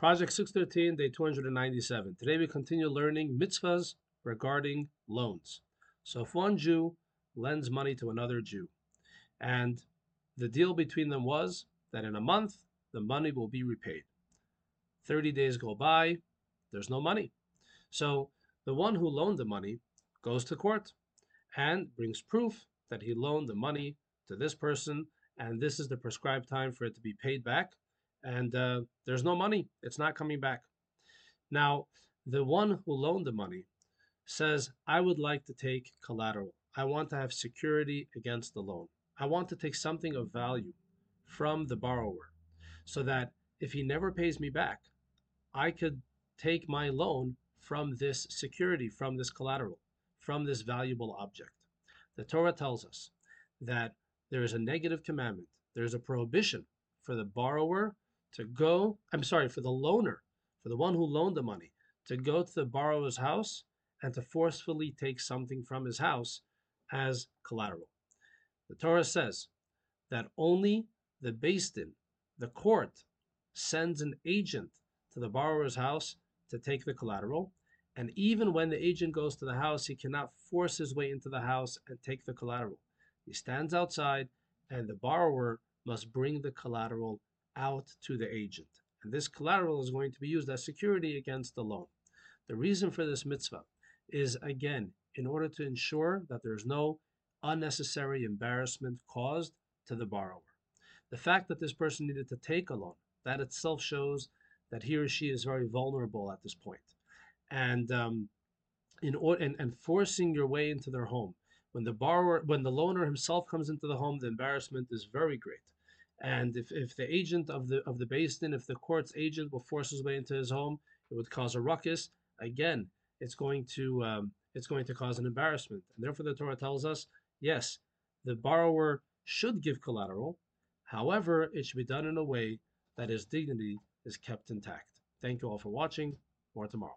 Project 613, day 297. Today we continue learning mitzvahs regarding loans. So if one Jew lends money to another Jew, and the deal between them was that in a month the money will be repaid. 30 days go by, there's no money. So the one who loaned the money goes to court and brings proof that he loaned the money to this person, and this is the prescribed time for it to be paid back. And uh, there's no money, it's not coming back. Now, the one who loaned the money says, I would like to take collateral. I want to have security against the loan. I want to take something of value from the borrower so that if he never pays me back, I could take my loan from this security, from this collateral, from this valuable object. The Torah tells us that there is a negative commandment, there is a prohibition for the borrower to go, I'm sorry, for the loaner, for the one who loaned the money, to go to the borrower's house and to forcefully take something from his house as collateral. The Torah says that only the Din, the court, sends an agent to the borrower's house to take the collateral. And even when the agent goes to the house, he cannot force his way into the house and take the collateral. He stands outside, and the borrower must bring the collateral out to the agent. And this collateral is going to be used as security against the loan. The reason for this mitzvah is, again, in order to ensure that there's no unnecessary embarrassment caused to the borrower. The fact that this person needed to take a loan, that itself shows that he or she is very vulnerable at this point. And um, in order and, and forcing your way into their home. When the borrower, when the loaner himself comes into the home, the embarrassment is very great. And if, if the agent of the of the Beis Din, if the court's agent will force his way into his home, it would cause a ruckus. Again, it's going to um, it's going to cause an embarrassment. And therefore, the Torah tells us, yes, the borrower should give collateral. However, it should be done in a way that his dignity is kept intact. Thank you all for watching. More tomorrow.